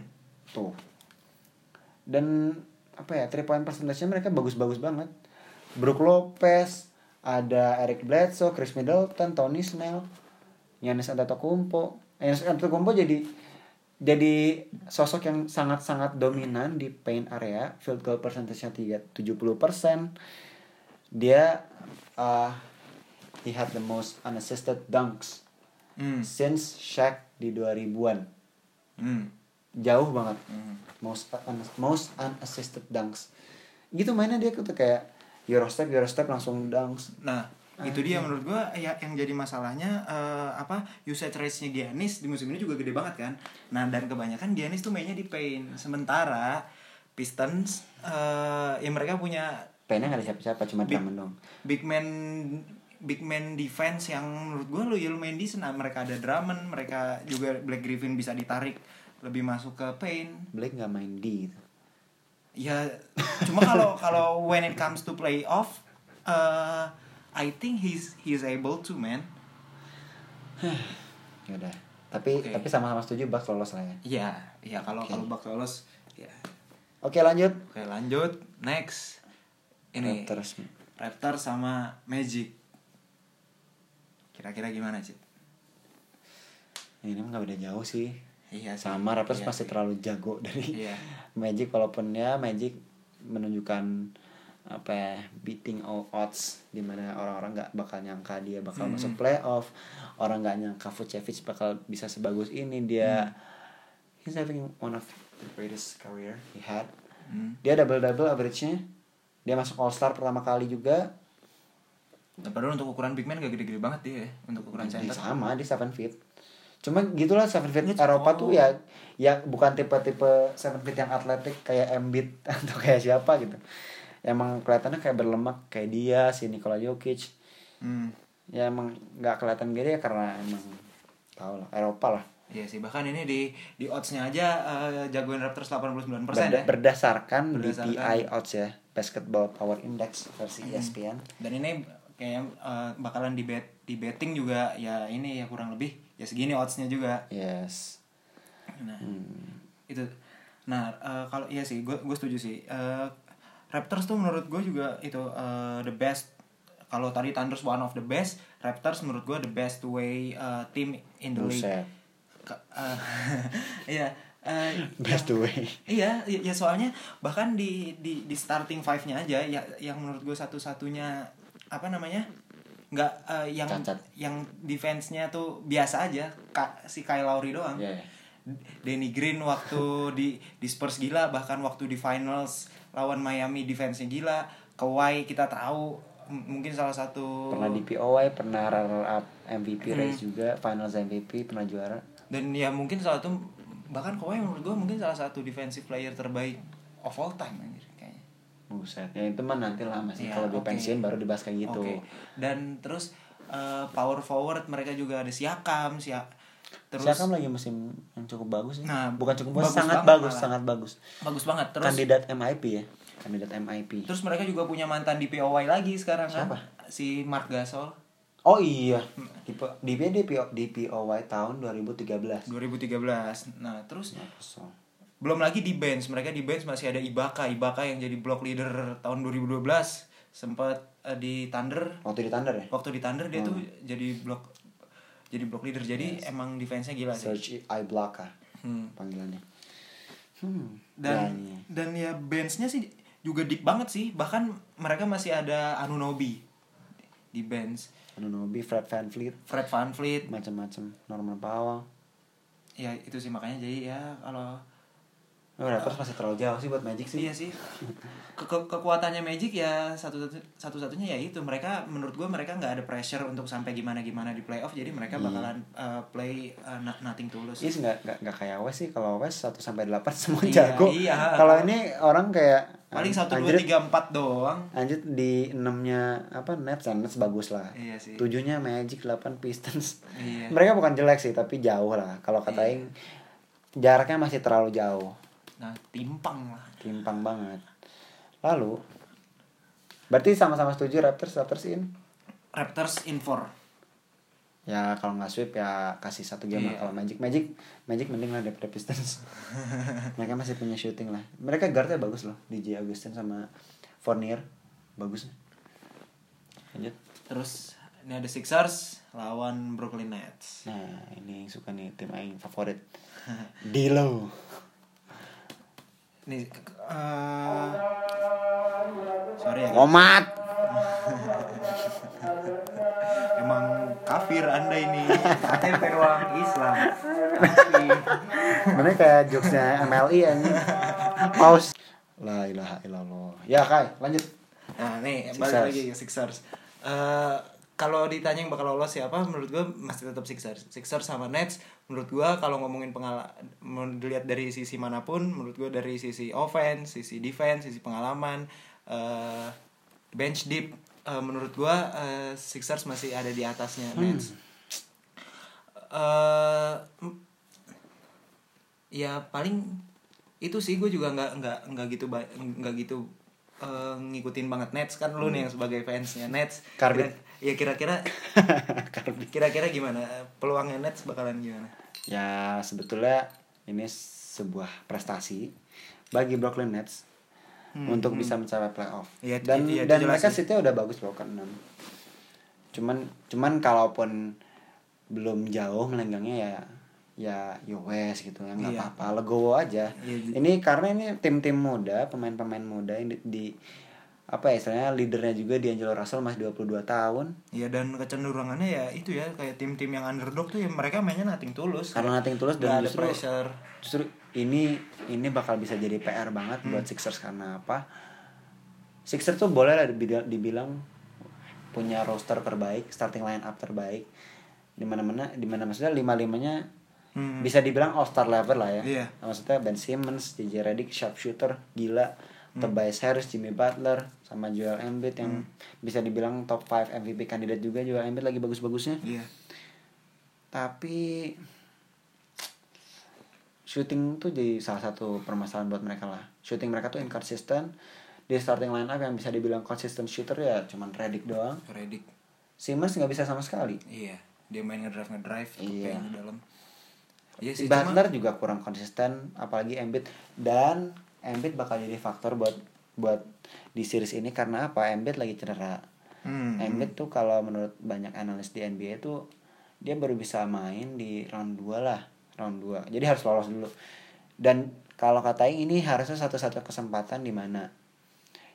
Tuh. Dan apa ya three point percentage-nya mereka bagus-bagus banget. Brook Lopez ada Eric Bledsoe Chris Middleton Tony Snell Giannis Antetokounmpo. Giannis Antetokounmpo jadi jadi sosok yang sangat-sangat dominan di paint area field goal percentage-nya tiga- 70% dia uh, he had the most unassisted dunks hmm. since Shaq di 2000-an hmm. Jauh banget. Hmm. most un- most unassisted dunks. Gitu mainnya dia tuh kayak Eurostep Eurostep langsung dunks. Nah, itu dia menurut gua ya yang jadi masalahnya eh, apa usage rate-nya Giannis di musim ini juga gede banget kan. Nah, dan kebanyakan Giannis tuh mainnya di paint. Sementara Pistons eh ya mereka punya pennya nggak ada siapa-siapa cuma Big- dong big man big man defense yang menurut gua lo ya lumayan decent. Nah, mereka ada Drummond, mereka juga Black Griffin bisa ditarik lebih masuk ke paint. Blake nggak main D gitu. Ya, cuma kalau kalau when it comes to playoff, uh, I think he's he's able to man. ya udah tapi Oke. tapi sama-sama setuju Bucks lolos lah ya Iya, iya kalau Oke. kalau bakal lolos, ya. oke lanjut Oke lanjut, next. Ini Raptors Raptors sama Magic. Kira-kira gimana sih? ini nggak beda jauh sih Iya sih. sama Raptors Iya pasti sih. terlalu jago dari Iya. Magic walaupun ya Magic menunjukkan apa ya beating all odds di mana orang-orang nggak bakal nyangka dia bakal Hmm. masuk playoff orang nggak nyangka Vucevic bakal bisa sebagus ini dia Hmm. he's having one of the greatest career he had Hmm. dia double double average-nya dia masuk All Star pertama kali juga padahal untuk ukuran big man gak gede-gede banget dia ya, untuk ukuran center. sama di 7 feet cuma gitulah 7 feet Itu- Eropa oh. tuh ya ya bukan tipe-tipe 7 feet yang atletik kayak Embiid atau kayak siapa gitu emang kelihatannya kayak berlemak kayak dia si Nikola Jokic Hmm. ya emang nggak kelihatan gede ya karena emang tau lah Eropa lah Iya sih, bahkan ini di di odds-nya aja eh, jagoan Raptors 89% Berda- ya. berdasarkan, Berdasarkan. DPI odds ya Basketball Power Index versi Hmm. ESPN Dan ini kayak eh, bakalan di bet di betting juga ya ini ya kurang lebih ya segini odds-nya juga. yes Nah, Hmm. itu nah eh, kalau iya sih gue gue setuju sih Eh, Raptors tuh menurut gue juga itu eh, the best kalau tadi Thunders one of the best Raptors menurut gue the best way eh, team in the league Buset. Eh, iya eh, best yang- way Iya, ya, ya soalnya bahkan di di di starting five-nya aja ya yang menurut gue satu-satunya apa namanya? nggak eh, yang Cacat. yang defense-nya tuh biasa aja, Ka, si Kyle Lowry doang. Iya, iya. Danny Green waktu di di Spurs gila, bahkan waktu di finals lawan Miami defense-nya gila. Kawhi kita tahu mungkin salah satu pernah di POY pernah runner up MVP Hmm. race juga finals MVP pernah juara dan ya mungkin salah satu bahkan Kawhi menurut gue mungkin salah satu defensive player terbaik of all time anjir kayaknya. Buset, ya itu mah nanti lah masih Iya, kalau dia oke. pensiun baru dibahas kayak gitu. Oke. Dan terus eh, power forward mereka juga ada Siakam, Sia terus Siakam lagi musim yang cukup bagus ya. Nah, bukan cukup bagus, sangat banget bagus, malah. sangat bagus. bagus banget. Terus Kandidat MIP ya, kandidat MIP. terus mereka juga punya mantan di POY lagi sekarang Siapa? kan? Si Mark Gasol Oh iya, di P- di di di POY tahun 2013. 2013. Nah, terus Ya, kesel. belum lagi di bench. Mereka di bench masih ada Ibaka, Ibaka yang jadi block leader tahun 2012 sempat eh, di Thunder. Waktu di Thunder ya? Waktu di Thunder dia tuh jadi block jadi block leader. Jadi emang defense-nya gila sih. Search Ibaka Hmm. panggilannya. Hmm. dan ya, dan ya benchnya sih juga deep banget sih bahkan mereka masih ada Anunobi di bench Anunobi, Fred VanVleet, Fred VanVleet macam-macam Norman Powell. ya itu sih makanya jadi ya kalau Raptors masih terlalu jauh sih buat Magic sih. Iya sih. Ke ke- kekuatannya Magic ya satu satu satunya ya itu mereka menurut gue mereka nggak ada pressure untuk sampai gimana gimana di playoff jadi mereka bakalan uh, play uh, no- nothing tulus. Iya sih nggak nggak nggak kayak West sih kalau West 1 sampai 8 semua Iya, jago. iya. Kalau ini orang kayak Paling satu dua tiga empat doang. Anjir di 6-nya apa Nets dan Nets bagus lah. Iya sih. 7-nya Magic 8 Pistons. Iya. Mereka bukan jelek sih tapi jauh lah. Kalau kata Aing jaraknya masih terlalu jauh. Nah timpang lah. Timpang banget. Lalu berarti sama-sama setuju Raptors Raptors in? Raptors in four. Ya kalau nggak sweep ya kasih satu game lah Iya. kalau Magic Magic Magic mending lah daripada Pistons. Mereka masih punya shooting lah. Mereka guardnya bagus loh DJ Augustin sama Fournier bagus. Lanjut. Terus ini ada Sixers lawan Brooklyn Nets. Nah ini yang suka nih tim Aing favorit. Dilo. Nih eh sorry ya. Omat. Emang kafir Anda ini. Tempe ruang Islam. Kafir. Mana kayak jokesnya MLI anjing. Pause. La ilaha illallah. Ya Kai, lanjut. Nah, nih Sixers. balik lagi ke Sixers. Eh kalau ditanya yang bakal lolos siapa, menurut gue masih tetap Sixers. Sixers sama Nets, menurut gue kalau ngomongin pengalaman, dilihat dari sisi mana pun, menurut gue dari sisi offense, sisi defense, sisi pengalaman, eh bench deep, eh, menurut gue eh, Sixers masih ada di atasnya Nets. Eh, m- ya paling itu sih gue juga nggak nggak nggak gitu nggak gitu eh, ngikutin banget Nets kan lu nih yang sebagai fansnya Nets Karbit. Ya kira-kira kira-kira gimana peluangnya Nets bakalan gimana Ya sebetulnya ini sebuah prestasi bagi Brooklyn Nets untuk bisa mencapai playoff. Iya, dan iya, itu dan mereka sih. sitnya udah bagus loh kan. Cuman cuman kalaupun belum jauh melenggangnya ya ya US gitu ya nggak Iya. apa-apa legowo aja. Iya, di- ini karena ini tim-tim muda, pemain-pemain muda yang di, di- apa ya istilahnya leadernya juga D'Angelo Russell masih 22 tahun. Iya dan kecenderungannya ya itu ya kayak tim-tim yang underdog tuh ya mereka mainnya nating tulus Karena nothing tulus dan ada justru pressure justru ini ini bakal bisa jadi PR banget buat Sixers karena apa? Sixers tuh boleh lah dibilang, punya roster terbaik, starting line up terbaik. Di mana-mana di mana maksudnya lima-limanya Hmm. bisa dibilang all star level lah ya. Iya. Maksudnya Ben Simmons, JJ Redick, sharpshooter gila, Tobias Harris, Jimmy Butler, sama Joel Embiid yang bisa dibilang top 5 MVP kandidat juga. Joel Embiid lagi bagus-bagusnya. Iya. Tapi shooting tuh jadi salah satu permasalahan buat mereka lah. Shooting mereka tuh inconsistent. Di starting line up yang bisa dibilang consistent shooter ya cuman Redick doang. Redick. Simmons nggak bisa sama sekali. Iya. Dia main ngedrive ngedrive Iya. iya. di dalam. Iya sih Butler juga kurang konsisten apalagi Embiid. Dan Embiid bakal jadi faktor buat buat di series ini karena apa? Embiid lagi cedera. Hmm, Embiid tuh kalau menurut banyak analis di NBA tuh dia baru bisa main di round 2 lah round 2 jadi harus lolos dulu. Dan kalau katain ini harusnya satu-satu kesempatan di mana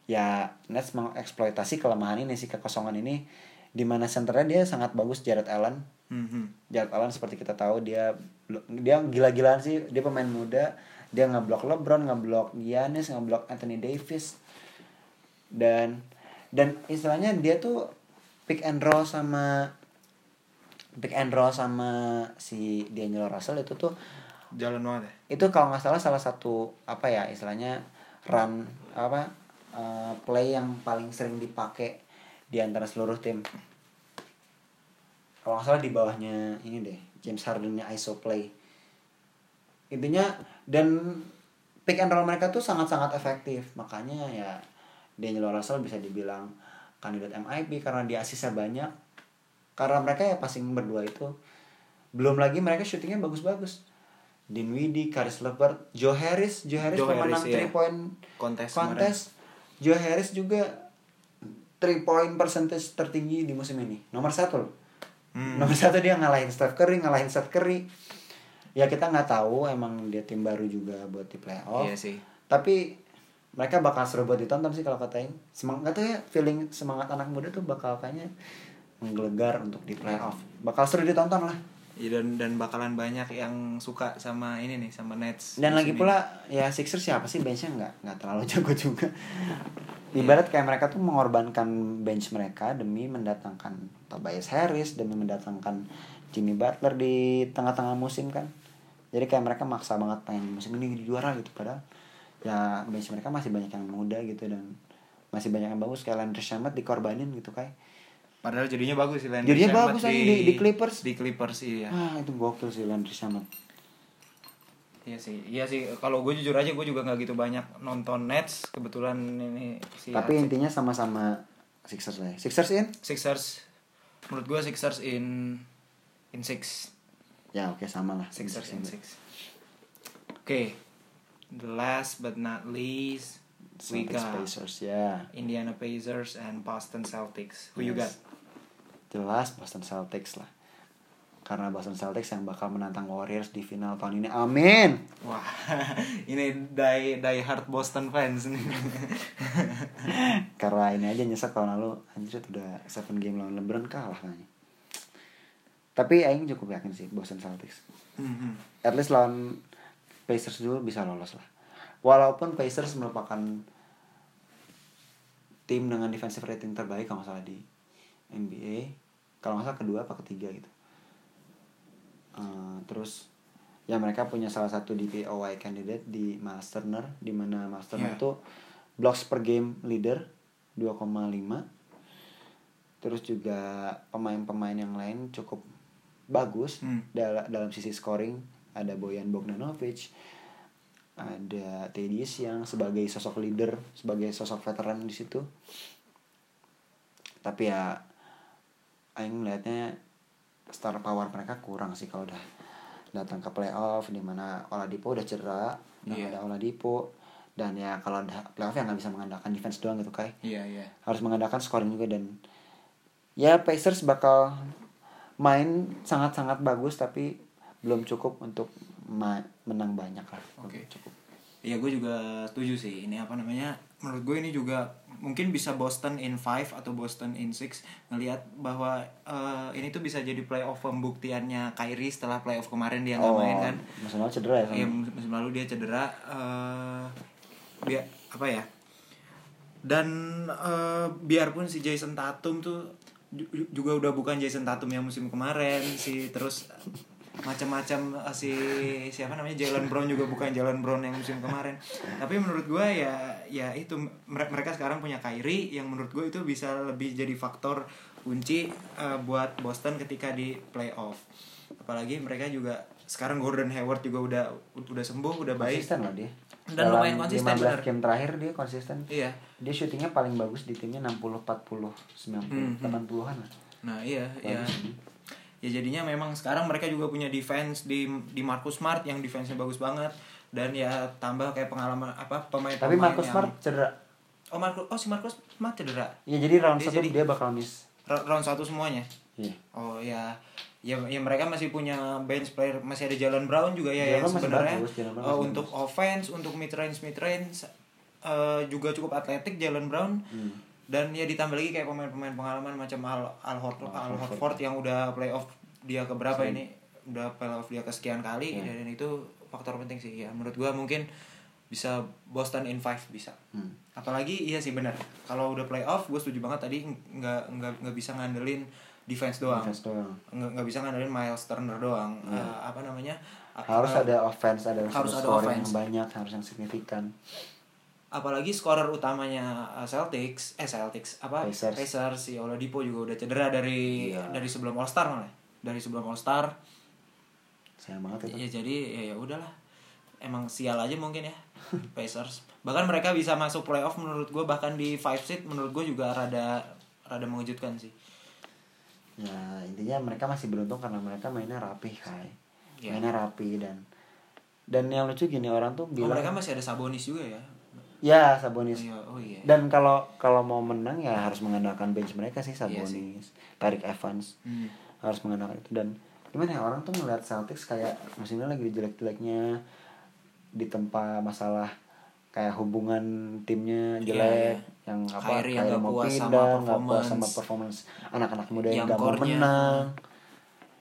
ya Nets mengeksploitasi kelemahan ini sih kekosongan ini di mana centernya dia sangat bagus Jared Allen. Hmm, hmm. Jared Allen seperti kita tahu dia dia gila-gilaan sih. Dia pemain muda dia ngeblok LeBron ngeblok Giannis ngeblok Anthony Davis. Dan dan istilahnya dia tuh pick and roll sama pick and roll sama si D'Angelo Russell itu tuh jalan banget ya? Itu kalau nggak salah salah satu apa ya istilahnya run apa eh, play yang paling sering dipakai di antara seluruh tim. Kalau nggak salah di bawahnya ini deh James Hardennya ISO play intinya dan pick and roll mereka tuh sangat-sangat efektif makanya ya D'Angelo Russell bisa dibilang kandidat MIP karena dia asisnya banyak karena mereka ya passing berdua itu belum lagi mereka syutingnya bagus-bagus Dinwiddie, Karis LeVert, Joe Harris, Joe Harris Joe pemenang Harris, iya. 3 point kontes kontes. Joe Harris juga 3 point percentage tertinggi di musim ini. Nomor satu loh. Hmm. Nomor satu dia ngalahin Steph Curry, ngalahin Steph Curry. Ya kita nggak tahu emang dia tim baru juga buat di playoff. iya sih Tapi mereka bakal seru buat ditonton sih kalau katain. Semangat tuh ya feeling semangat anak muda tuh bakal kayaknya menggelegar untuk di playoff. Bakal seru ditonton lah. Ya, dan dan bakalan banyak yang suka sama ini nih sama Nets. Dan lagi pula ya Sixers siapa sih benchnya nggak nggak terlalu jago juga. Ibarat kayak mereka tuh mengorbankan bench mereka demi mendatangkan Tobias Harris demi mendatangkan Jimmy Butler di tengah-tengah musim kan. Jadi kayak mereka maksa banget pengen musim ini jadi juara gitu padahal ya bench mereka masih banyak yang muda gitu dan masih banyak yang bagus kayak Landry Shamet dikorbanin gitu kayak. Padahal jadinya bagus sih Landry Jadinya Shamet bagus aja di- di Clippers. Di Clippers iya. Ah itu gokil sih Landry Shamet. Iya sih, iya sih. Kalau gue jujur aja gue juga nggak gitu banyak nonton Nets. Kebetulan ini si Tapi intinya sama-sama Sixers lah. ya. Sixers in? Sixers. Menurut gue Sixers in in six. Ya oke sama lah. Sixers in six. Oke. The last but not least, we Celtics got Pacers ya. Indiana Pacers and Boston Celtics. Who you got? Yes. Jelas Boston Celtics lah. Karena Boston Celtics yang bakal menantang Warriors di final tahun ini. Amin. Wah, ini die die hard Boston fans nih. Karena ini aja nyesek tahun lalu anjir udah 7 game lawan LeBron kalah kayaknya. Tapi aing cukup yakin sih Boston Celtics. Mhm. At least lawan Pacers dulu bisa lolos lah. Walaupun Pacers merupakan tim dengan defensive rating terbaik kalau salah di NBA. Kalau nggak salah kedua apa ketiga gitu. Eh, terus ya mereka punya salah satu DPOY candidate di Miles Turner di mana Miles Turner Yeah. itu blocks per game leader 2,5 terus juga pemain-pemain yang lain cukup bagus Hmm. dal- dalam sisi scoring ada Boyan Bogdanovic ada Tedious yang sebagai sosok leader sebagai sosok veteran di situ tapi ya Aing melihatnya star power mereka kurang sih kalau udah datang ke playoff di mana Oladipo udah cedera udah Iya. ada Oladipo dan ya kalau udah playoff ya nggak bisa mengandalkan defense doang gitu kai Iya, iya. harus mengandalkan scoring juga dan ya Pacers bakal main sangat-sangat bagus tapi belum cukup untuk menang banyak lah. Oke. cukup Iya gue juga setuju sih. Ini apa namanya menurut gue ini juga mungkin bisa Boston in 5 atau Boston in 6 ngelihat bahwa eh, ini tuh bisa jadi playoff pembuktiannya Kyrie setelah playoff kemarin dia nggak main kan? musim lalu cedera ya Iya musim lalu dia cedera eh biar apa ya? Dan eh, biarpun si Jason Tatum tuh juga udah bukan Jason Tatum yang musim kemarin si terus macam-macam eh, si siapa namanya Jalen Brown juga bukan Jalen Brown yang musim kemarin. Tapi menurut gue ya ya itu mere- mereka sekarang punya Kyrie yang menurut gue itu bisa lebih jadi faktor kunci eh, buat Boston ketika di playoff. Apalagi mereka juga sekarang Gordon Hayward juga udah udah sembuh udah baik. Konsisten lah dia Dan Dalam lumayan konsisten, 15 bener. game terakhir dia konsisten. Iya. Dia syutingnya paling bagus di timnya 60 40 90 Hmm, 80-an lah. Nah iya, iya. Ya jadinya memang sekarang mereka juga punya defense di di Marcus Smart yang defense-nya bagus banget. Dan ya tambah kayak pengalaman apa pemain tapi Marcus Smart cedera. Oh Marcus oh si Marcus Smart cedera. ya jadi round Dia satu jadi- dia bakal miss. Round satu semuanya. iya. Oh ya ya ya mereka masih punya bench player masih ada Jalen Brown juga ya yang sebenarnya bagus, masih untuk offense untuk mid range mid range eh, juga cukup atletik Jalen Brown. Hmm. dan ya ditambah lagi kayak pemain-pemain pengalaman macam Al Al Horford, Al Horford. Yang udah playoff dia ke berapa ini udah playoff dia kesekian kali Iya. dan itu faktor penting sih. Ya menurut gua mungkin bisa Boston in five bisa. Hmm. apalagi iya sih benar. Kalau udah playoff gue setuju banget tadi nggak nggak nggak bisa ngandelin defense doang. Defense doang. nggak nggak bisa ngandelin Miles Turner doang. Eh, apa namanya? Harus Eh, ada offense ada harus ada offense. yang banyak harus yang signifikan. Apalagi scorer utamanya uh, Celtics eh Celtics apa? Pacers. si Oladipo juga udah cedera dari Iya. dari sebelum All Star malah. Dari sebelum All Star sayang banget itu. Ya jadi ya ya udahlah. Emang sial aja mungkin ya Pacers. Bahkan mereka bisa masuk playoff menurut gue bahkan di five seed menurut gue juga rada rada mengejutkan sih ya intinya mereka masih beruntung karena mereka mainnya rapi kai. Iya. mainnya rapi dan dan yang lucu gini orang tuh oh, bilang mereka masih ada Sabonis juga ya? Ya Sabonis. Iya, oh iya. Dan kalau kalau mau menang ya harus mengandalkan bench mereka sih Iya Sabonis Tarik Evans. Hmm. harus mengandalkan itu. Dan gimana ya orang tuh ngeliat Celtics kayak musimnya lagi jelek-jeleknya ditempa masalah kayak hubungan timnya Iya, jelek iya. yang apa Kyrie yang kayak nggak mau puas sama pindah nggak puas sama performance. anak-anak muda yang Yang nggak mau menang.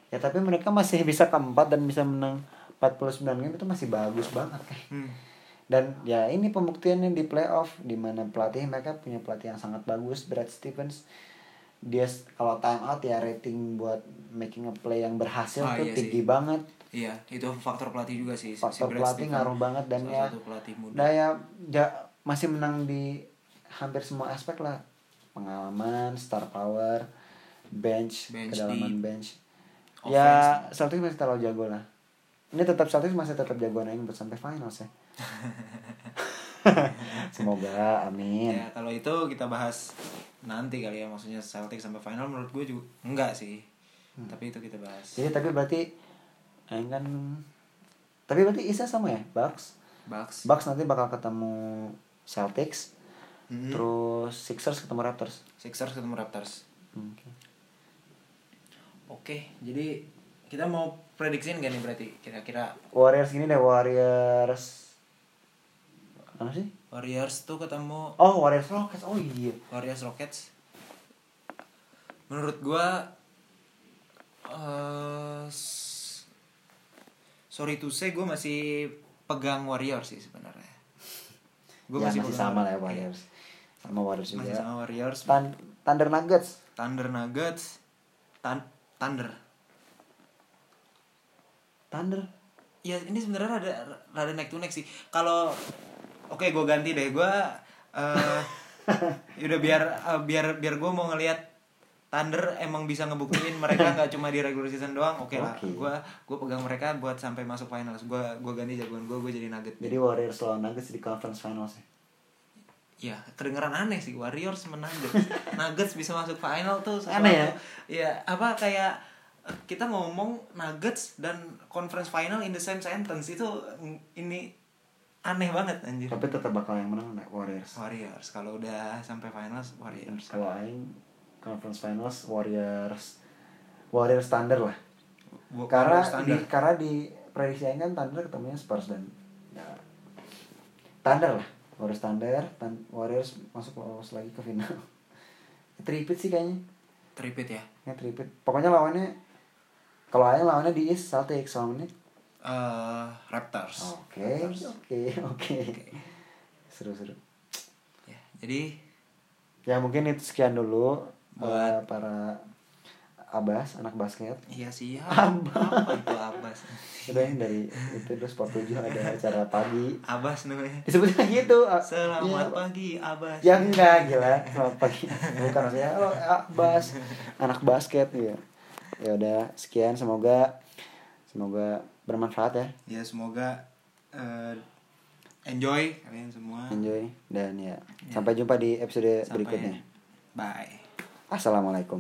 Ya tapi mereka masih bisa keempat dan bisa menang 49 game itu masih bagus banget. Hmm. dan ya ini pembuktiannya di playoff di mana pelatih mereka punya pelatih yang sangat bagus Brad Stevens dia kalau time out ya rating buat making a play yang berhasil Ah, tuh iya tinggi sih. banget Iya, itu faktor pelatih juga sih. si faktor Brad pelatih ngaruh banget dan ya pelatih muda. nah ya ja- masih menang di hampir semua aspek lah pengalaman star power bench, Bench kedalaman deep. bench Offense. ya Celtics masih terlalu jago lah ini tetap Celtics masih tetap jagoan aing buat sampai finals ya semoga amin Ya, kalau itu kita bahas nanti kali ya maksudnya Celtic sampai final menurut gue juga enggak sih. Hmm. Tapi itu kita bahas. jadi tapi berarti aing kan tapi berarti Isa sama ya Bucks Bucks. Bucks nanti bakal ketemu Celtics Mhm. terus Sixers ketemu Raptors Sixers ketemu Raptors. Oke. Oke, jadi kita mau prediksiin gak nih berarti kira-kira Warriors gini deh Warriors apa sih Warriors tuh ketemu oh Warriors Rockets oh iya Warriors Rockets. Menurut gua eh s- sorry to say gue masih pegang Warriors sih sebenarnya. Gue ya, masih, pegang sama lah ya Warriors. Sama Warriors juga Masih sama Warriors. Tan- Thunder Nuggets Thunder Nuggets, Tan- Thunder. Thunder Ya ini sebenarnya rada rada neck to neck sih. Kalau oke gue ganti deh gue eh udah biar eh, biar biar gue mau ngelihat Thunder emang bisa ngebuktiin mereka nggak cuma di regular season doang. Oke lah, Oke. gue gue pegang mereka buat sampai masuk finals. Gue gue ganti jagoan gue gue jadi Nugget. jadi Warriors lawan Nuggets di conference finals ya Ya kedengeran aneh sih Warriors menang Nuggets bisa masuk final tuh sesuatu. Aneh ya? Ya apa kayak eh, kita ngomong Nuggets dan conference final in the same sentence itu mm, ini aneh banget anjir. tapi tetap bakal yang menang Warriors Warriors kalau udah sampai finals Warriors. kalau Aing conference finals Warriors Warriors Thunder lah Wa- karena Warriors di standar. karena di prediksi Aing kan Thunder ketemunya Spurs dan ya, Thunder lah Warriors Thunder Thun- Warriors masuk lolos lagi ke final tripit sih kayaknya Tripit ya. ya tripit pokoknya lawannya kalau Aing lawannya di East Celtics lawannya Eh Raptors. oke oke oke. Seru seru. Ya, jadi ya mungkin itu sekian dulu Buat- eh, para abas anak basket. Iya sih ya. Apa itu Abbas? itu yang dari itu terus sport 7 ada acara pagi. Abbas namanya. disebutnya gitu. Selamat ya, pagi Abbas. ya enggak gila. Selamat pagi. Bukan maksudnya halo abas anak basket ya ya udah sekian. Semoga semoga bermanfaat ya. Ya semoga eh, enjoy kalian semua. Enjoy dan ya sampai jumpa di episode Sampai- berikutnya. bye. Assalamualaikum